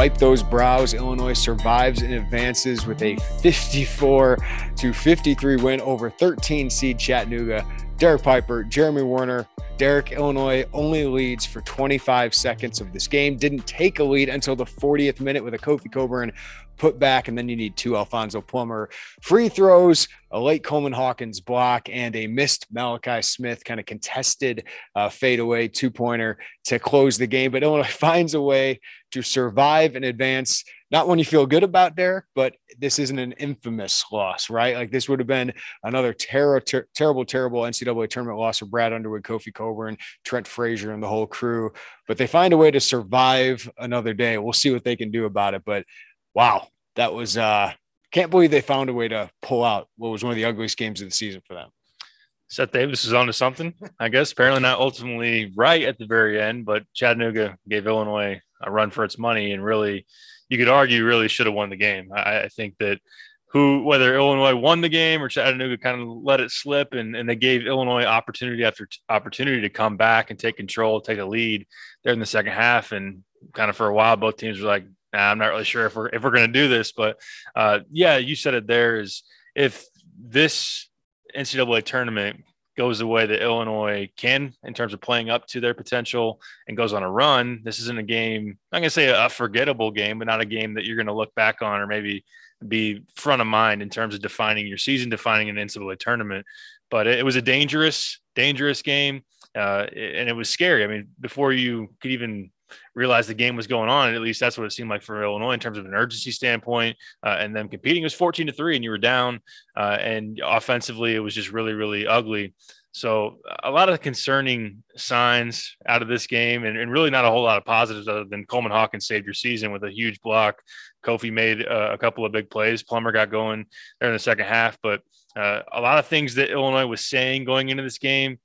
Wipe those brows. Illinois survives and advances with a 54 to 53 win over 13 seed Chattanooga. Derek Piper, Jeremy Werner, Derek, Illinois only leads for 25 seconds of this game. Didn't take a lead until the 40th minute with a Kofi Cockburn put back, and then you need two Alfonso Plummer free throws, a late Coleman Hawkins block, and a missed Malachi Smith kind of contested uh, fadeaway two pointer to close the game. But Illinois finds a way to survive and advance. Not one you feel good about, Derek, but this isn't an infamous loss, right? Like this would have been another ter- ter- terrible, terrible NCAA tournament loss for Brad Underwood, Kofi Cockburn, Trent Frazier, and the whole crew. But they find a way to survive another day. We'll see what they can do about it. But wow, that was uh can't believe they found a way to pull out what was one of the ugliest games of the season for them. Seth Davis is onto something, I guess. Apparently not ultimately right at the very end, but Chattanooga gave Illinois a run for its money and really you could argue really should have won the game. I, I think that who whether Illinois won the game or Chattanooga kind of let it slip and, and they gave Illinois opportunity after t- opportunity to come back and take control, take a lead there in the second half. And kind of for a while, both teams were like, I'm not really sure if we're if we're going to do this, but uh, yeah, you said it. There is if this NCAA tournament goes the way that Illinois can in terms of playing up to their potential and goes on a run, this isn't a game. I'm going to say a forgettable game, but not a game that you're going to look back on or maybe be front of mind in terms of defining your season, defining an NCAA tournament. But it, it was a dangerous, dangerous game, uh, and it was scary. I mean, before you could even realized the game was going on. At least that's what it seemed like for Illinois in terms of an urgency standpoint. Uh, and them competing it was 14 to three, and you were down. Uh, and offensively, it was just really, really ugly. So a lot of concerning signs out of this game, and, and, really not a whole lot of positives other than Coleman Hawkins saved your season with a huge block. Kofi made uh, a couple of big plays. Plummer got going there in the second half, but uh, a lot of things that Illinois was saying going into this game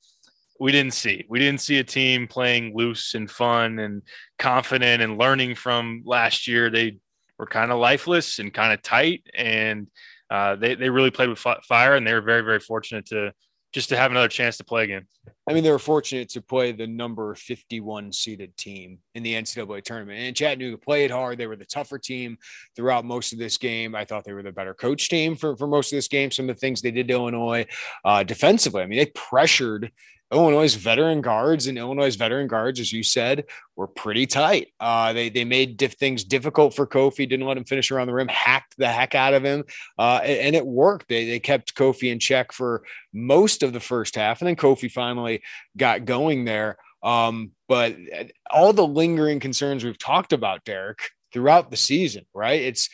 we didn't see. We didn't see a team playing loose and fun and confident and learning from last year. They were kind of lifeless and kind of tight, and uh, they they really played with fire, and they were very very fortunate to just to have another chance to play again. I mean, they were fortunate to play the number 51 seeded team in the NCAA tournament. And Chattanooga played hard. They were the tougher team throughout most of this game. I thought they were the better coach team for, for most of this game. Some of the things they did to Illinois uh, defensively. I mean, they pressured Illinois' veteran guards and Illinois' veteran guards, as you said, were pretty tight. Uh, they they made diff- things difficult for Kofi, didn't let him finish around the rim, hacked the heck out of him, uh, and, and, it worked. They they kept Kofi in check for most of the first half, and then Kofi finally got going there. Um, but all the lingering concerns we've talked about, Derek, throughout the season, right? It's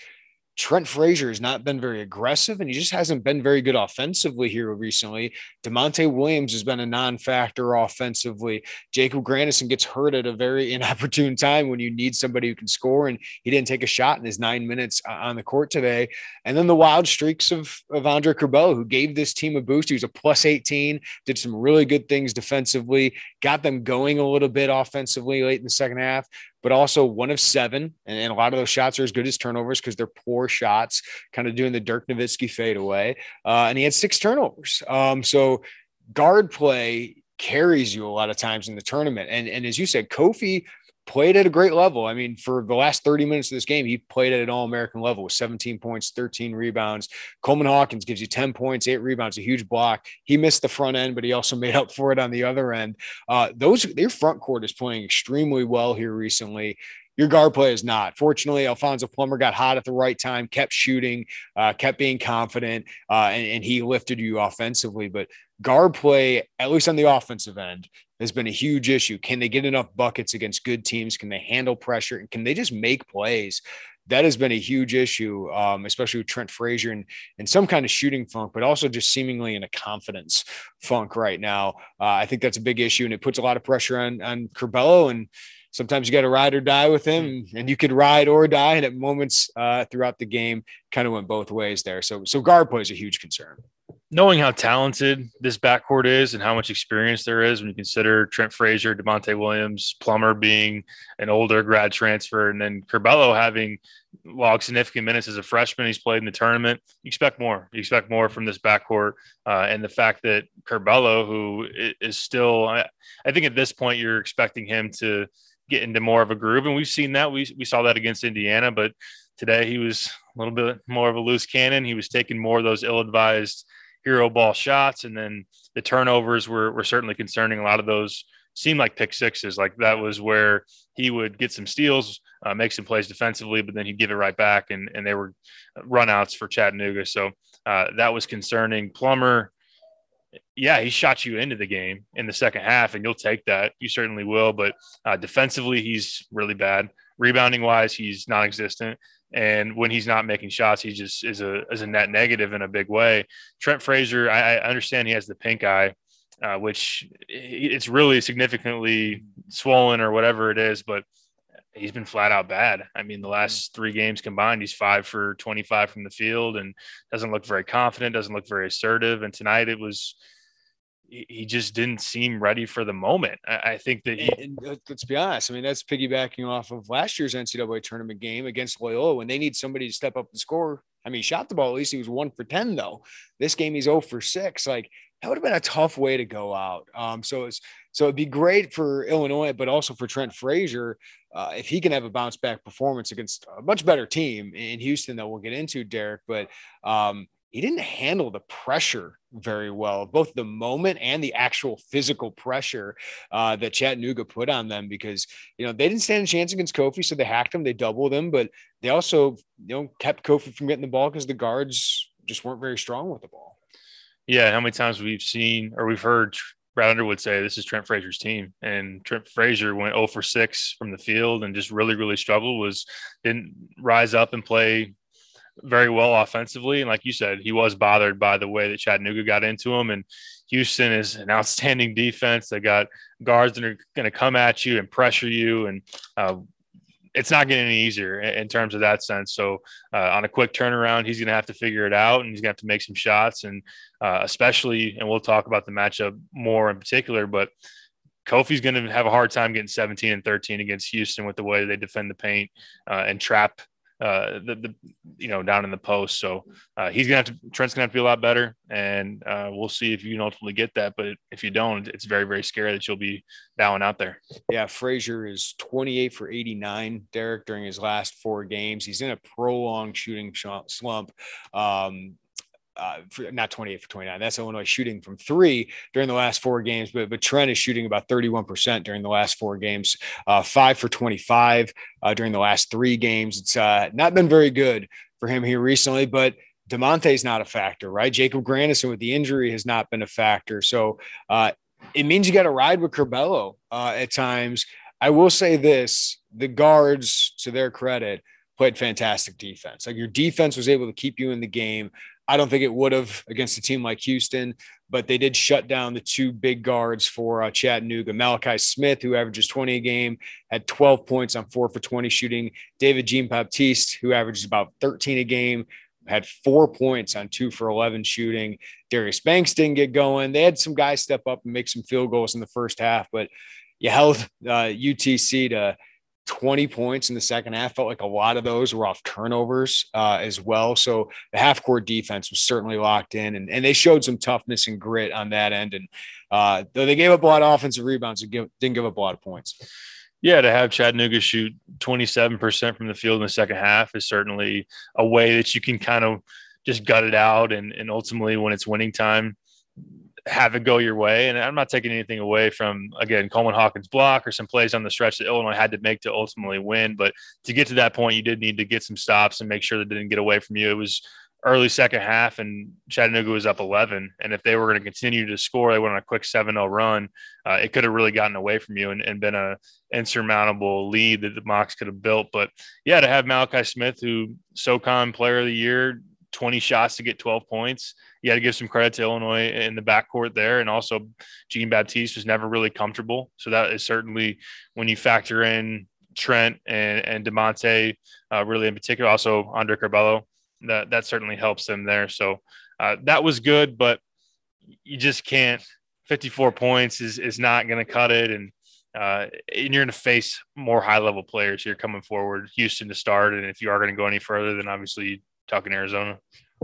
Trent Frazier has not been very aggressive and he just hasn't been very good offensively here recently. Da'Monte Williams has been a non factor offensively. Jacob Grandison gets hurt at a very inopportune time when you need somebody who can score, and he didn't take a shot in his nine minutes uh, on the court today. And then the wild streaks of, of Andre Curbelo, who gave this team a boost. He was a plus 18, did some really good things defensively, got them going a little bit offensively late in the second half but also one of seven. And, and, a lot of those shots are as good as turnovers because they're poor shots, kind of doing the Dirk Nowitzki fadeaway. Uh, and he had six turnovers. Um, so guard play carries you a lot of times in the tournament. And, and as you said, Kofi played at a great level. I mean, for the last 30 minutes of this game, he played at an all American level with 17 points, 13 rebounds. Coleman Hawkins gives you 10 points, eight rebounds, a huge block. He missed the front end, but he also made up for it on the other end. Uh, those their front court is playing extremely well here recently. Your guard play is not. Fortunately, Alfonso Plummer got hot at the right time, kept shooting, uh, kept being confident, uh, and, and he lifted you offensively. But guard play, at least on the offensive end, has been a huge issue. Can they get enough buckets against good teams? Can they handle pressure? And can they just make plays? That has been a huge issue, um, especially with Trent Frazier and, and some kind of shooting funk, but also just seemingly in a confidence funk right now. Uh, I think that's a big issue, and it puts a lot of pressure on on Curbelo. And sometimes you got to ride or die with him, and you could ride or die. And at moments uh, throughout the game, kind of went both ways there. So, so guard play is a huge concern knowing how talented this backcourt is and how much experience there is when you consider Trent Frazier, Da'Monte Williams, Plummer being an older grad transfer, and then Curbelo having logged significant minutes as a freshman. He's played in the tournament. You expect more. You expect more from this backcourt. Uh, and the fact that Curbelo, who is still, I, I think at this point, you're expecting him to get into more of a groove. And we've seen that. We, we saw that against Indiana, but today he was a little bit more of a loose cannon. He was taking more of those ill advised hero ball shots, and then the turnovers were were certainly concerning. A lot of those seemed like pick sixes. Like that was where he would get some steals, uh, make some plays defensively, but then he'd give it right back, and and they were runouts for Chattanooga. So uh, that was concerning. Plummer, yeah, he shot you into the game in the second half, and you'll take that. You certainly will. But uh, defensively, he's really bad. Rebounding wise, he's non-existent. And when he's not making shots, he just is a is a net negative in a big way. Trent Frazier, I, I understand he has the pink eye, uh, which it's really significantly swollen or whatever it is, but he's been flat out bad. I mean, the last three games combined, he's five for 25 from the field and doesn't look very confident, doesn't look very assertive. And tonight it was he just didn't seem ready for the moment. I, think that he. And, and let's be honest. I mean, that's piggybacking off of last year's NCAA tournament game against Loyola when they need somebody to step up and score. I mean, he shot the ball. At least he was one for ten though. This game he's zero oh for six. Like that would have been a tough way to go out. Um, so it's so it'd be great for Illinois, but also for Trent Frazier uh, if he can have a bounce back performance against a much better team in Houston that we'll get into, Derek. But um, he didn't handle the pressure very well, both the moment and the actual physical pressure uh, that Chattanooga put on them because, you know, they didn't stand a chance against Kofi. So they hacked him, they doubled him, but they also, you know, kept Kofi from getting the ball because the guards just weren't very strong with the ball. Yeah. How many times we've seen or we've heard Brad Underwood say this is Trent Frazier's team, and Trent Frazier went 0 for 6 from the field and just really, really struggled. Was didn't rise up and play very well offensively. And like you said, he was bothered by the way that Chattanooga got into him. And Houston is an outstanding defense. They got guards that are going to come at you and pressure you. And uh, it's not getting any easier in terms of that sense. So uh, on a quick turnaround, he's going to have to figure it out and he's going to have to make some shots. And uh, especially, and we'll talk about the matchup more in particular, but Kofi's going to have a hard time getting 17 and 13 against Houston with the way they defend the paint uh, and trap uh, the, the you know down in the post. So uh, he's gonna have to Trent's gonna have to be a lot better, and uh, we'll see if you can ultimately get that. But if you don't, it's very very scary that you'll be down out there. Yeah, Frazier is 28 for 89, Derek, during his last four games. He's in a prolonged shooting slump. Um, uh, not 28 for 29. That's Illinois shooting from three during the last four games, but, but Trent is shooting about 31% during the last four games, uh, five for 25 uh, during the last three games. It's uh, not been very good for him here recently, but Da'Monte's not a factor, right? Jacob Grandison with the injury has not been a factor. So uh, it means you got to ride with Curbelo uh, at times. I will say this the guards, to their credit, played fantastic defense. Like your defense was able to keep you in the game. I don't think it would have against a team like Houston, but they did shut down the two big guards for uh, Chattanooga. Malachi Smith, who averages 20 a game, had 12 points on four for 20 shooting. David Jean Baptiste, who averages about 13 a game, had four points on two for 11 shooting. Darius Banks didn't get going. They had some guys step up and make some field goals in the first half, but you held uh, UTC to 20 points in the second half. Felt like a lot of those were off turnovers uh, as well. So the half court defense was certainly locked in, and, and they showed some toughness and grit on that end. And uh, though they gave up a lot of offensive rebounds, they didn't give up a lot of points. Yeah, to have Chattanooga shoot 27% from the field in the second half is certainly a way that you can kind of just gut it out. And, and ultimately, when it's winning time, have it go your way. And I'm not taking anything away from again Coleman Hawkins block or some plays on the stretch that Illinois had to make to ultimately win. But to get to that point, you did need to get some stops and make sure that didn't get away from you. It was early second half and Chattanooga was up 11. And if they were going to continue to score, they went on a quick 7-0 run. Uh, it could have really gotten away from you and, and been a insurmountable lead that the Mocs could have built. But yeah, to have Malachi Smith, who SoCon player of the year, 20 shots to get 12 points. You got to give some credit to Illinois in the backcourt there. And also, Jean Baptiste was never really comfortable. So that is certainly when you factor in Trent and, and Da'Monte, uh, really in particular, also Andre Curbelo, that, that certainly helps them there. So uh, that was good, but you just can't. 54 points is, is not going to cut it. And uh, and you're going to face more high level players here coming forward. Houston to start, and if you are going to go any further, then obviously talking Arizona.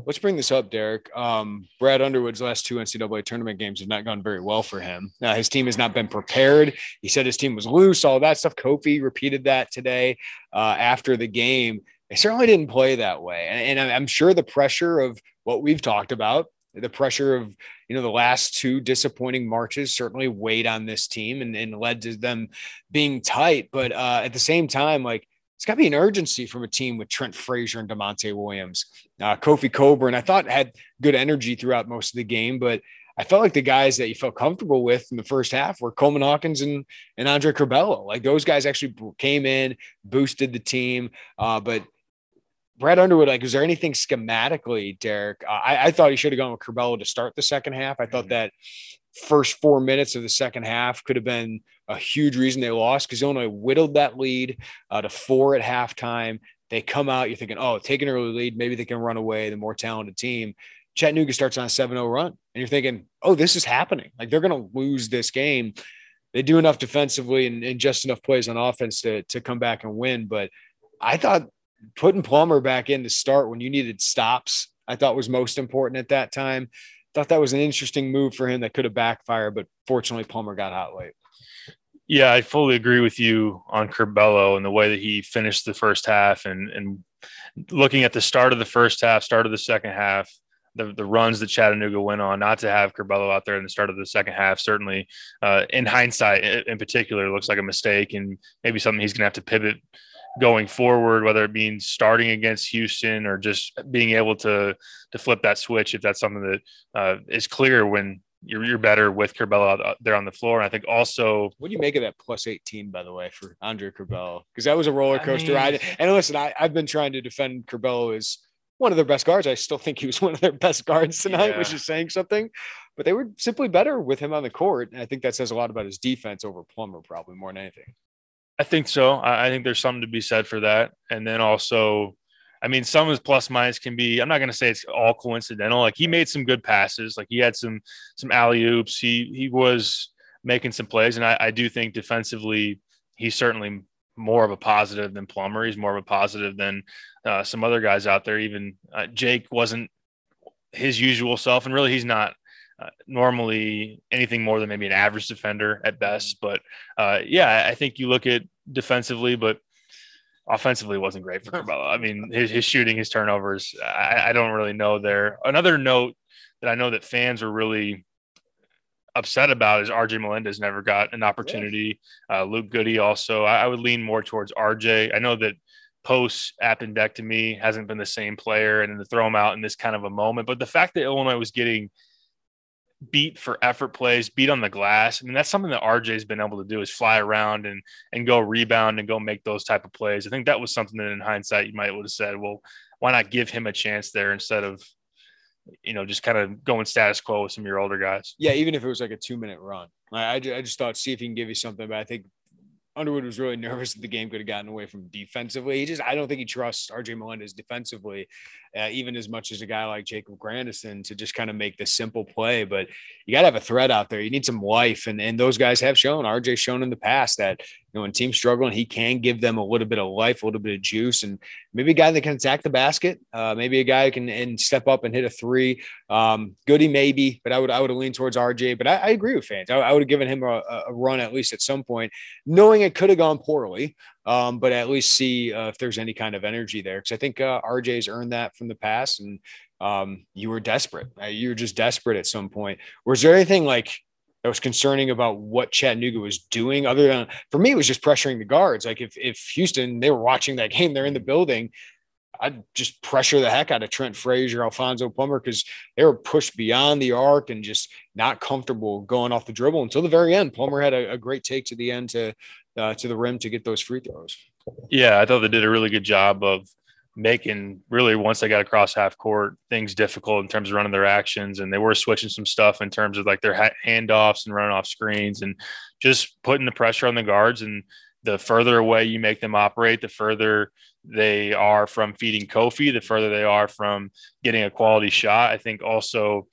Let's bring this up, Derek. Um, Brad Underwood's last two NCAA tournament games have not gone very well for him. Now, his team has not been prepared. He said his team was loose, all that stuff. Kofi repeated that today uh, after the game. They certainly didn't play that way. And, and I'm sure the pressure of what we've talked about, the pressure of you know the last two disappointing marches certainly weighed on this team and, and led to them being tight but uh, at the same time like it's got to be an urgency from a team with Trent Frazier and Da'Monte Williams. Uh, Kofi Cockburn, I thought had good energy throughout most of the game, but I felt like the guys that you felt comfortable with in the first half were Coleman Hawkins and, and Andre Curbelo. Like those guys actually came in, boosted the team. Uh, but Brad Underwood, like, is there anything schematically, Derek? Uh, I, I, thought he should have gone with Curbelo to start the second half. I thought mm-hmm. that first four minutes of the second half could have been a huge reason they lost because Illinois whittled that lead uh, to four at halftime. They come out, you're thinking, oh, take an early lead. Maybe they can run away, the more talented team. Chattanooga starts on a 7 0 run, and you're thinking, oh, this is happening. Like they're going to lose this game. They do enough defensively and, and just enough plays on offense to, to come back and win. But I thought putting Plummer back in to start when you needed stops, I thought was most important at that time. Thought that was an interesting move for him that could have backfired, but fortunately Plummer got hot late. Yeah, I fully agree with you on Curbelo and the way that he finished the first half and and looking at the start of the first half, start of the second half, the, the runs that Chattanooga went on, not to have Curbelo out there in the start of the second half, certainly uh, in hindsight, in particular, looks like a mistake and maybe something he's going to have to pivot going forward, whether it means starting against Houston or just being able to to flip that switch if that's something that uh, is clear when you're, you're better with Curbelo uh, there on the floor. And I think also, what do you make of that plus 18, by the way, for Andre Curbelo? Because that was a roller coaster I mean, ride. And listen, I, I've been trying to defend Curbelo as one of their best guards. I still think he was one of their best guards tonight, yeah. which is saying something. But they were simply better with him on the court. And I think that says a lot about his defense over Plummer, probably more than anything. I think so. I, I think there's something to be said for that. And then also, I mean, some of his plus minus can be. I'm not going to say it's all coincidental. Like he made some good passes. Like he had some some alley oops. He he was making some plays, and I, I do think defensively he's certainly more of a positive than Plummer. He's more of a positive than uh, some other guys out there. Even uh, Jake wasn't his usual self, and really he's not uh, normally anything more than maybe an average defender at best. But uh, yeah, I think you look at defensively, but offensively wasn't great for Curbelo. I mean, his, his shooting, his turnovers, I, I, don't really know there. Another note that I know that fans are really upset about is RJ Melendez never got an opportunity. Uh, Luke Goode also. I, I, would lean more towards RJ. I know that post appendectomy hasn't been the same player, and to throw him out in this kind of a moment. But the fact that Illinois was getting – beat for effort plays, beat on the glass. I mean, that's something that RJ's been able to do is fly around and and go rebound and go make those type of plays. I think that was something that in hindsight you might would have said, well, why not give him a chance there instead of you know just kind of going status quo with some of your older guys. Yeah, even if it was like a two minute run, I, I just thought see if he can give you something. But I think Underwood was really nervous that the game could have gotten away from defensively. He just, I don't think he trusts RJ Melendez defensively, uh, even as much as a guy like Jacob Grandison to just kind of make the simple play. But you got to have a threat out there. You need some life. And, and those guys have shown, RJ shown in the past that, know, when teams struggling, he can give them a little bit of life, a little bit of juice, and maybe a guy that can attack the basket. Uh, maybe a guy who can and step up and hit a three. Um, Goode maybe, but I would I would leaned towards RJ. But I, I agree with fans. I, I, would have given him a, a, run at least at some point, knowing it could have gone poorly. Um, but at least see uh, if there's any kind of energy there because I think uh, RJ's earned that from the past, and um, you were desperate. Uh, you were just desperate at some point. Was there anything like that was concerning about what Chattanooga was doing. Other than for me, it was just pressuring the guards. Like if if Houston they were watching that game, they're in the building. I'd just pressure the heck out of Trent Frazier, Alfonso Plummer, because they were pushed beyond the arc and just not comfortable going off the dribble until the very end. Plummer had a, a great take to the end to uh, to the rim to get those free throws. Yeah, I thought they did a really good job of making really once they got across half court things difficult in terms of running their actions and they were switching some stuff in terms of like their ha- handoffs and running off screens and just putting the pressure on the guards and the further away you make them operate the further they are from feeding Kofi the further they are from getting a quality shot I think also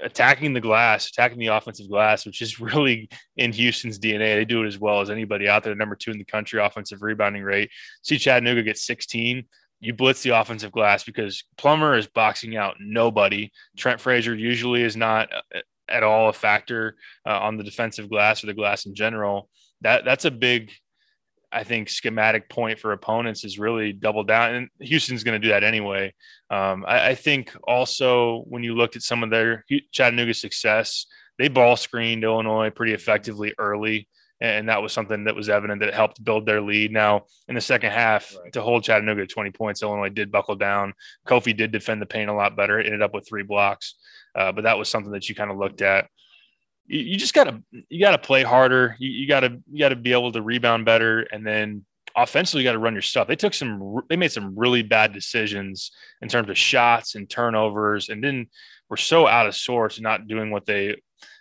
attacking the glass, attacking the offensive glass, which is really in Houston's DNA. They do it as well as anybody out there. Number two in the country offensive rebounding rate. See Chattanooga get 16 you blitz the offensive glass because Plummer is boxing out nobody. Trent Frazier usually is not uh, at all a factor uh, on the defensive glass or the glass in general. That that's a big, I think, schematic point for opponents is really double down. And Houston's going to do that anyway. Um, I, I, think also when you looked at some of their Chattanooga success, they ball screened Illinois pretty effectively early and that was something that was evident that helped build their lead. Now, in the second half, right. to hold Chattanooga at 20 points, Illinois did buckle down. Kofi did defend the paint a lot better. It ended up with three blocks, uh, but that was something that you kind of looked at. You, you just gotta you gotta play harder. You, you gotta you gotta be able to rebound better, and then offensively you got to run your stuff. They took some they made some really bad decisions in terms of shots and turnovers, and then were so out of sorts, not doing what they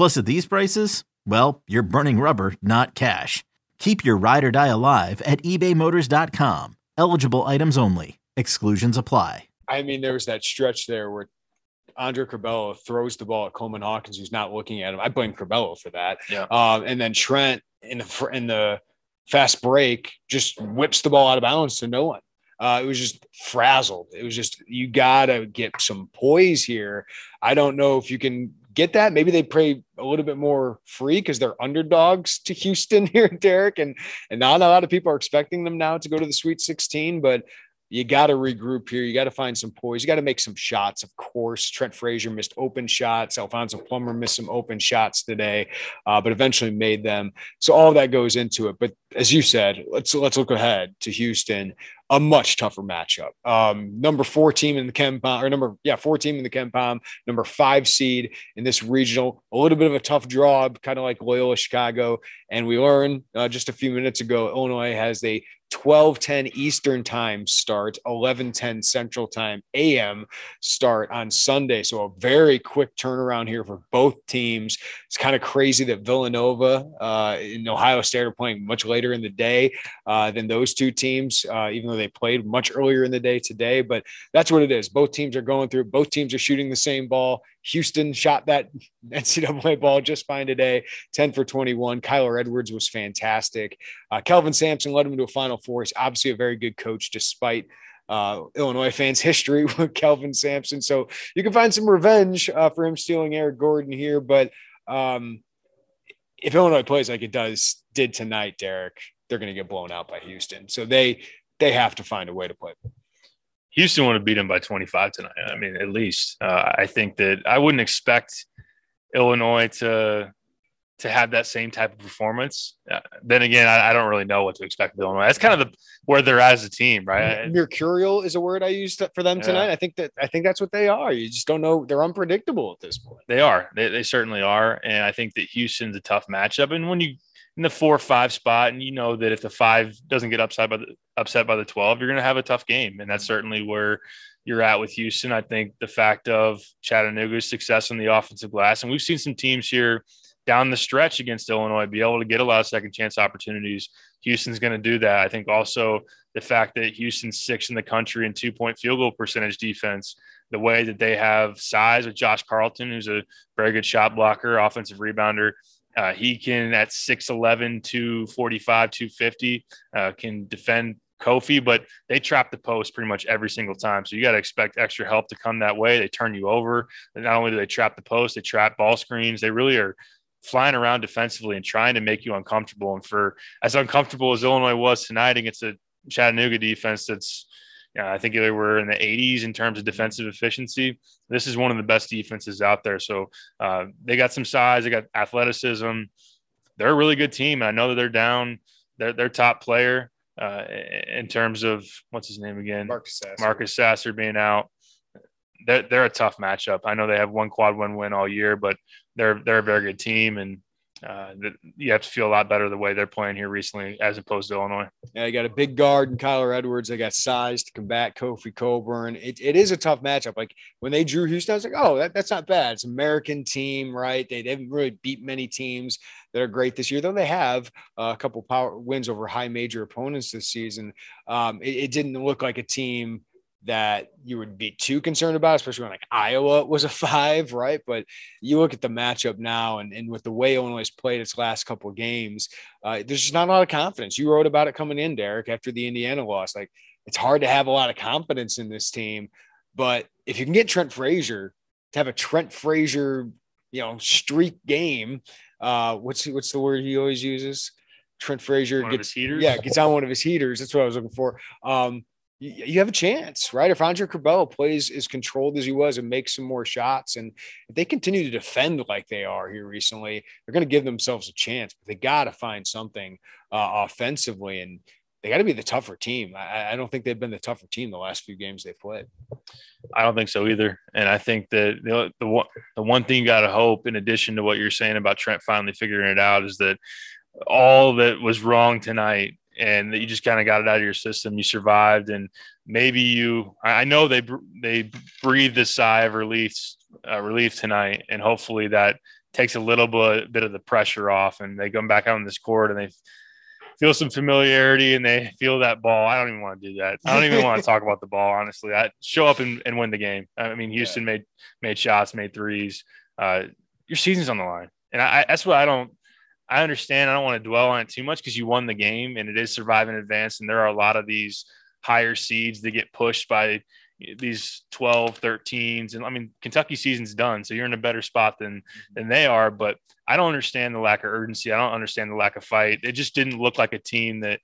Plus, at these prices, well, you're burning rubber, not cash. Keep your ride or die alive at ebaymotors.com. Eligible items only. Exclusions apply. I mean, there was that stretch there where Andre Curbelo throws the ball at Coleman Hawkins, who's not looking at him. I blame Curbelo for that. Yeah. Um, and then Trent in the in the fast break just whips the ball out of bounds to no one. Uh, it was just frazzled. It was just you gotta get some poise here. I don't know if you can get that. Maybe they play a little bit more free because they're underdogs to Houston here, Derek, and and not a lot of people are expecting them now to go to the Sweet 16. But you got to regroup here. You got to find some poise. You got to make some shots. Of course, Trent Frazier missed open shots. Alfonso Plummer missed some open shots today, uh, but eventually made them. So all that goes into it. But as you said, let's let's look ahead to Houston a much tougher matchup. Um, number four team in the KenPom, or number yeah, four team in the KenPom, number five seed in this regional. A little bit of a tough draw, kind of like Loyola Chicago. And we learned uh, just a few minutes ago, Illinois has a 12:10 Eastern time start, 11:10 Central time AM start on Sunday. So a very quick turnaround here for both teams. It's kind of crazy that Villanova uh, and Ohio State are playing much later in the day uh, than those two teams, uh, even though they played much earlier in the day today. But that's what it is. Both teams are going through. Both teams are shooting the same ball. Houston shot that NCAA ball just fine today, 10 for 21. Kyler Edwards was fantastic. Uh, Kelvin Sampson led him to a Final Four. He's obviously a very good coach, despite uh, Illinois fans' history with Kelvin Sampson. So you can find some revenge uh, for him stealing Eric Gordon here. But um, if Illinois plays like it does did tonight, Derek, they're going to get blown out by Houston. So they they have to find a way to play. Houston want to beat them by 25 tonight. I mean, at least uh, I think that I wouldn't expect Illinois to to have that same type of performance, uh, then again, I, I, don't really know what to expect with Illinois. That's kind of the where they're at as a team, right? Mercurial is a word I used for them tonight. Yeah. I think that I think that's what they are. You just don't know; they're unpredictable at this point. They are. They, they certainly are, and I think that Houston's a tough matchup. And when you in the four five spot, and you know that if the five doesn't get upside by the upset by the twelve, you're going to have a tough game, and that's certainly where you're at with Houston. I think the fact of Chattanooga's success on the offensive glass, and we've seen some teams here down the stretch against Illinois be able to get a lot of second chance opportunities. Houston's going to do that. I think also the fact that Houston's sixth in the country in two point field goal percentage defense, the way that they have size with Josh Carlton, who's a very good shot blocker, offensive rebounder. Uh, he can at 6'11, 245, 250, uh, can defend Kofi, but they trap the post pretty much every single time. So you got to expect extra help to come that way. They turn you over. Not only do they trap the post, they trap ball screens. They really are flying around defensively and trying to make you uncomfortable. And for as uncomfortable as Illinois was tonight against a Chattanooga defense that's, know, I think they were in the 80s in terms of defensive efficiency. This is one of the best defenses out there. So uh, they got some size, they got athleticism. They're a really good team. I know that they're down their, their top player uh, in terms of what's his name again? Marcus Sasser. Marcus Sasser being out. They're, they're a tough matchup. I know they have one quad one win all year, but they're they're a very good team, and uh, you have to feel a lot better the way they're playing here recently as opposed to Illinois. Yeah, you got a big guard in Kyler Edwards. They got size to combat Kofi Cockburn. It, it is a tough matchup. Like when they drew Houston, I was like, oh, that, that's not bad. It's an American team, right? They, they haven't really beat many teams that are great this year, though they have uh, a couple power wins over high major opponents this season. Um, it, it didn't look like a team that you would be too concerned about, especially when like Iowa was a five, right? But you look at the matchup now, and, and with the way Illinois played its last couple of games, uh, there's just not a lot of confidence. You wrote about it coming in, Derek, after the Indiana loss. Like it's hard to have a lot of confidence in this team, but if you can get Trent Frazier to have a Trent Frazier, you know, streak game, uh, what's what's the word he always uses? Trent Frazier one gets yeah gets on one of his heaters. That's what I was looking for. Um, you have a chance, right? If Andre Curbelo plays as controlled as he was and makes some more shots, and if they continue to defend like they are here recently, they're going to give themselves a chance. But they got to find something uh, offensively, and they got to be the tougher team. I, I, don't think they've been the tougher team the last few games they've played. I don't think so either. And I think that the, the one the one thing you got to hope, in addition to what you're saying about Trent finally figuring it out, is that all that was wrong tonight and that you just kind of got it out of your system. You survived, and maybe you. I know they they breathed a sigh of relief uh, relief tonight, and hopefully that takes a little bit bit of the pressure off, and they come back out on this court and they feel some familiarity and they feel that ball. I don't even want to do that. I don't even want to talk about the ball, honestly. I show up and, and win the game. I mean, Houston yeah. made made shots, made threes. Uh, your season's on the line, and I, that's what I don't I understand. I don't want to dwell on it too much because you won the game and it is survive in advance. And there are a lot of these higher seeds that get pushed by these 12, 13s. And I mean, Kentucky season's done. So you're in a better spot than than they are. But I don't understand the lack of urgency. I don't understand the lack of fight. It just didn't look like a team that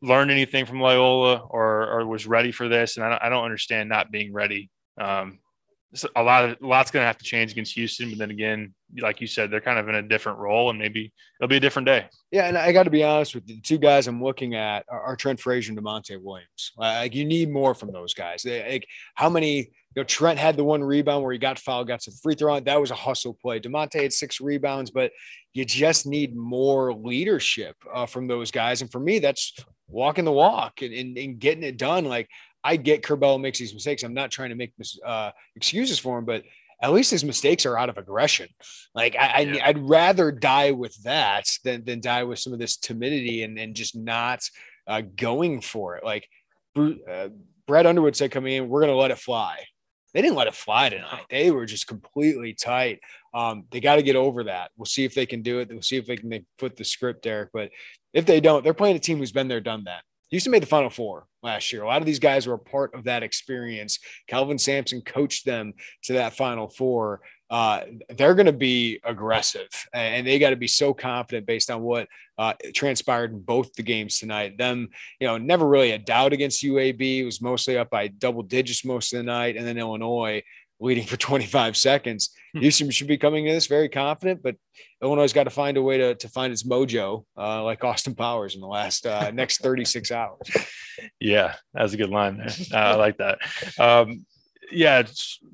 learned anything from Loyola or, or was ready for this. And I don't, I don't understand not being ready. Um, a lot of a lot's going to have to change against Houston, but then again, like you said, they're kind of in a different role, and maybe it'll be a different day. Yeah, and I got to be honest with you, the two guys I'm looking at are, Trent Frazier and Da'Monte Williams. Like you need more from those guys. Like how many? You know, Trent had the one rebound where he got fouled, got some free throw. That was a hustle play. Da'Monte had six rebounds, but you just need more leadership uh, from those guys. And for me, that's walking the walk and, and, and getting it done. Like I get Curbelo makes these mistakes. I'm not trying to make uh, excuses for him, but at least his mistakes are out of aggression. Like I, yeah. I, would rather die with that than than die with some of this timidity and and just not uh, going for it. Like uh, Brad Underwood said coming in, we're gonna let it fly. They didn't let it fly tonight. They were just completely tight. Um, they got to get over that. We'll see if they can do it. We'll see if they can put the script, Derek. But if they don't, they're playing a team who's been there, done that. Houston made the Final Four last year. A lot of these guys were a part of that experience. Kelvin Sampson coached them to that Final Four. Uh, they're going to be aggressive and they got to be so confident based on what uh, transpired in both the games tonight. Them, you know, never really a doubt against UAB. It was mostly up by double digits most of the night. And then Illinois, leading for 25 seconds. Hmm. Houston should be coming in this very confident, but Illinois got to find a way to, to find its mojo, uh, like Austin Powers in the last uh, next 36 hours. Yeah, that was a good line there. I like that. Um, yeah,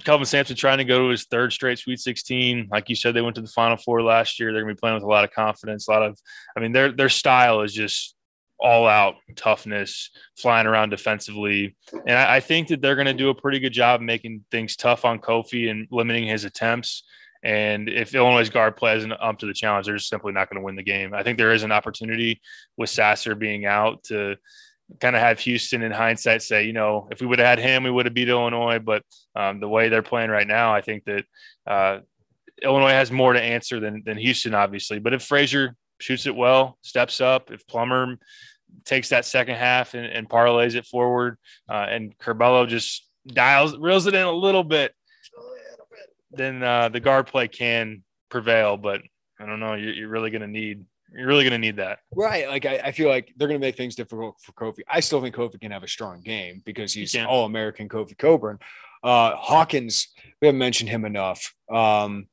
Kelvin Sampson trying to go to his third straight Sweet 16. Like you said, they went to the Final Four last year. They're going to be playing with a lot of confidence. A lot of, I mean, their their style is just all out toughness, flying around defensively, and I, I think that they're going to do a pretty good job making things tough on Kofi and limiting his attempts. And if Illinois' guard play isn't up to the challenge, they're just simply not going to win the game. I think there is an opportunity with Sasser being out to kind of have Houston in hindsight say, you know, if we would have had him, we would have beat Illinois. But um, the way they're playing right now, I think that uh, Illinois has more to answer than, than Houston, obviously. But if Frazier shoots it well, steps up, if Plummer takes that second half and, and parlays it forward, uh, and Curbelo just dials, reels it in a little bit, then uh, the guard play can prevail. But I don't know, you're, you're really going to need you're really going to need that. Right. Like, I, I feel like they're going to make things difficult for Kofi. I still think Kofi can have a strong game because he's all American Kofi Cockburn. Uh, Hawkins, we haven't mentioned him enough. Um,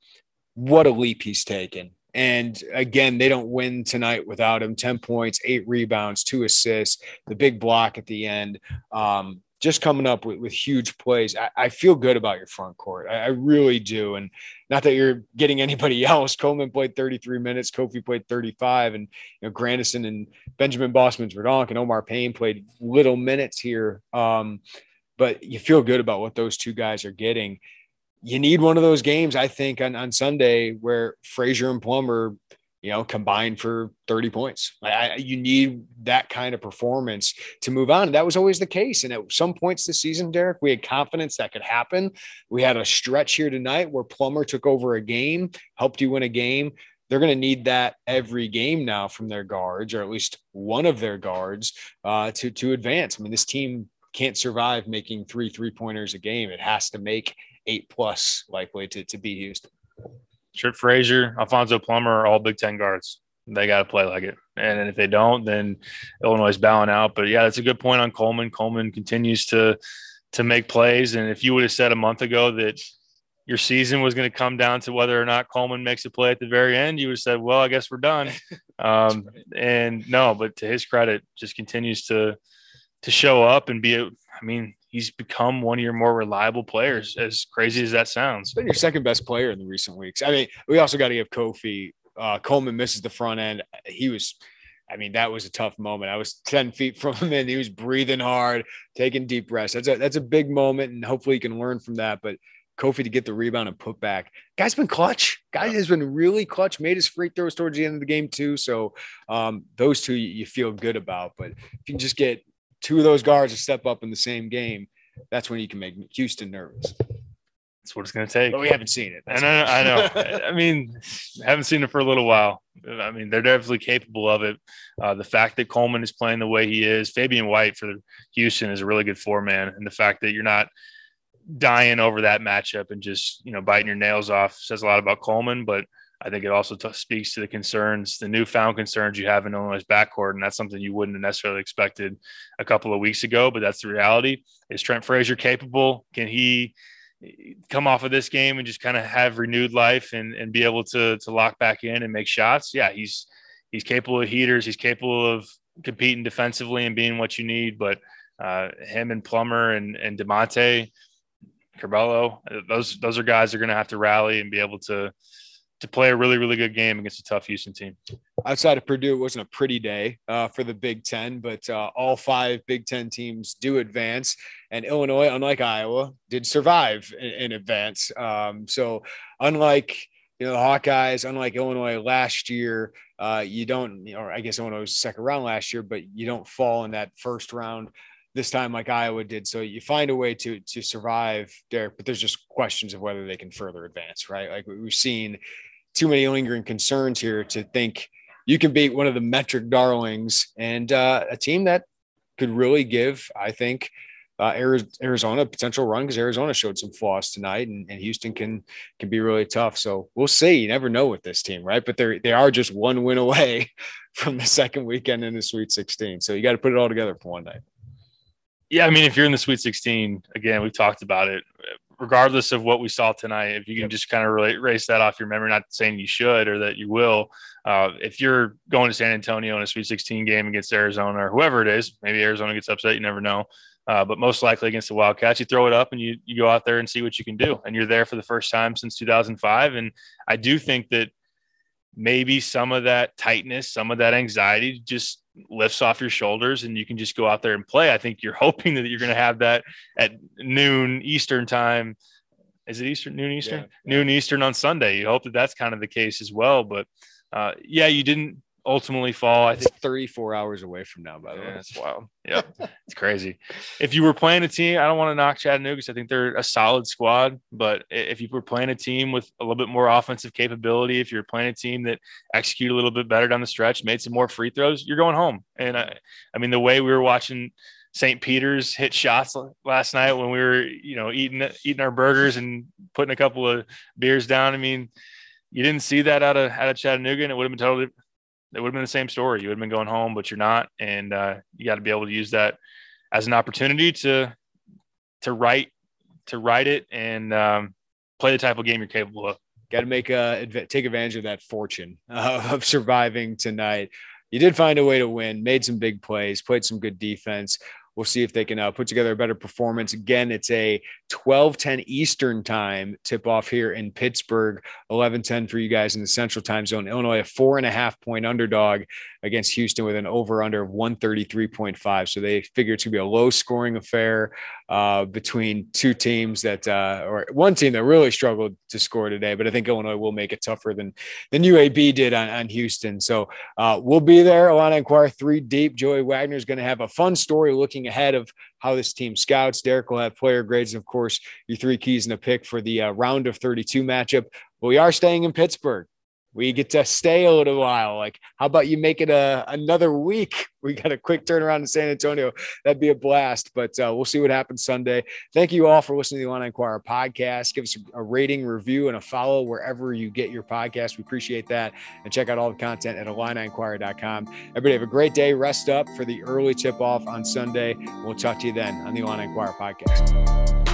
what a leap he's taken. And again, they don't win tonight without him 10 points, eight rebounds, two assists, the big block at the end. Um, just coming up with, with huge plays. I, I, feel good about your front court. I, I, really do. And not that you're getting anybody else. Coleman played 33 minutes. Kofi played 35. And you know, Grandison and Benjamin Bosmans-Verdonk and Omar Payne played little minutes here. Um, but you feel good about what those two guys are getting. You need one of those games, I think, on, on Sunday where Frazier and Plummer – you know, combined for 30 points. I, you need that kind of performance to move on. And that was always the case. And at some points this season, Derek, we had confidence that could happen. We had a stretch here tonight where Plummer took over a game, helped you win a game. They're going to need that every game now from their guards, or at least one of their guards, uh, to to advance. I mean, this team can't survive making three three pointers a game. It has to make eight plus likely to to beat Houston. Trip Frazier, Alfonso Plummer are all Big Ten guards. They got to play like it. And if they don't, then Illinois is bowing out. But yeah, that's a good point on Coleman. Coleman continues to to make plays. And if you would have said a month ago that your season was going to come down to whether or not Coleman makes a play at the very end, you would have said, "Well, I guess we're done." Um, and no, but to his credit, just continues to to show up and be. I mean, he's become one of your more reliable players. As crazy as that sounds, been your second best player in the recent weeks. I mean, we also got to give Kofi. Uh, Coleman misses the front end. He was, I mean, that was a tough moment. I was ten feet from him, and he was breathing hard, taking deep breaths. That's a that's a big moment, and hopefully, he can learn from that. But Kofi to get the rebound and put back. Guy's been clutch. Guy has been really clutch. Made his free throws towards the end of the game too. So um, those two you, you, feel good about. But if you can just get two of those guards to step up in the same game, that's when you can make Houston nervous. That's what it's going to take. But we haven't seen it. That's I know. I know. I mean, haven't seen it for a little while. I mean, they're definitely capable of it. Uh, the fact that Coleman is playing the way he is, Fabian White for Houston is a really good four man, and the fact that you're not dying over that matchup and just you know biting your nails off says a lot about Coleman. But I think it also t- speaks to the concerns, the newfound concerns you have in Illinois' backcourt, and that's something you wouldn't have necessarily expected a couple of weeks ago. But that's the reality. Is Trent Frazier capable? Can he come off of this game and just kind of have renewed life and, and be able to to lock back in and make shots? Yeah, he's he's capable of heaters. He's capable of competing defensively and being what you need. But uh, him and Plummer and and Da'Monte, Curbelo, those those are guys that are going to have to rally and be able to to play a really, really good game against a tough Houston team. Outside of Purdue, it wasn't a pretty day uh, for the Big Ten, but uh, all five Big Ten teams do advance, and Illinois, unlike Iowa, did survive in, in advance. Um, so, unlike you know the Hawkeyes, unlike Illinois last year, uh, you don't, know, I guess Illinois was second round last year, but you don't fall in that first round this time like Iowa did. So you find a way to to survive, Derek. But there's just questions of whether they can further advance, right? Like we've seen too many lingering concerns here to think you can beat one of the metric darlings and uh, a team that could really give, I think, uh, Arizona a potential run because Arizona showed some flaws tonight, and, and, Houston can can be really tough. So we'll see. You never know with this team, right? But they they are just one win away from the second weekend in the Sweet 16. So you got to put it all together for one night. Yeah, I mean, if you're in the Sweet 16, again, we've talked about it regardless of what we saw tonight, if you can just kind of erase that off your memory, not saying you should or that you will, uh, if you're going to San Antonio in a Sweet 16 game against Arizona or whoever it is, maybe Arizona gets upset, you never know. Uh, but most likely against the Wildcats, you throw it up and you you go out there and see what you can do. And you're there for the first time since 2005. And I do think that maybe some of that tightness, some of that anxiety just lifts off your shoulders and you can just go out there and play. I think you're hoping that you're going to have that at noon Eastern time. Is it Eastern noon Eastern? Yeah, Noon Eastern on Sunday. You hope that that's kind of the case as well. But uh, yeah, you didn't ultimately fall. I think 34 hours away from now, by the yeah, way. That's wild. Yeah, it's crazy. If you were playing a team, I don't want to knock Chattanooga because I think they're a solid squad. But if you were playing a team with a little bit more offensive capability, if you're playing a team that execute a little bit better down the stretch, made some more free throws, you're going home. And I, I mean, the way we were watching St. Peter's hit shots last night when we were, you know, eating eating our burgers and putting a couple of beers down. I mean, you didn't see that out of out of Chattanooga, and it would have been totally it would have been the same story. You would have been going home, but you're not, and uh, you got to be able to use that as an opportunity to to write to write it and um, play the type of game you're capable of. Got to make a take advantage of that fortune uh, of surviving tonight. You did find a way to win, made some big plays, played some good defense. We'll see if they can uh, put together a better performance. Again, it's a 12 10 Eastern time tip off here in Pittsburgh, 11 10 for you guys in the central time zone. Illinois, a four and a half point underdog against Houston with an over under of 133.5. So they figure it's going to be a low scoring affair uh, between two teams that, uh, or one team that really struggled to score today. But I think Illinois will make it tougher than, than UAB did on, on Houston. So uh, we'll be there. Illini Inquirer three deep. Joey Wagner is going to have a fun story looking ahead of how this team scouts. Derek will have player grades, and of course, your three keys and a pick for the uh, round of 32 matchup. But we are staying in Pittsburgh we get to stay a little while. Like, how about you make it a another week? We got a quick turnaround in San Antonio. That'd be a blast. But uh, we'll see what happens Sunday. Thank you all for listening to the Illini Inquirer podcast. Give us a rating, review, and a follow wherever you get your podcast. We appreciate that. And check out all the content at IlliniInquirer.com. Everybody have a great day. Rest up for the early tip off on Sunday. We'll talk to you then on the Illini Inquirer podcast.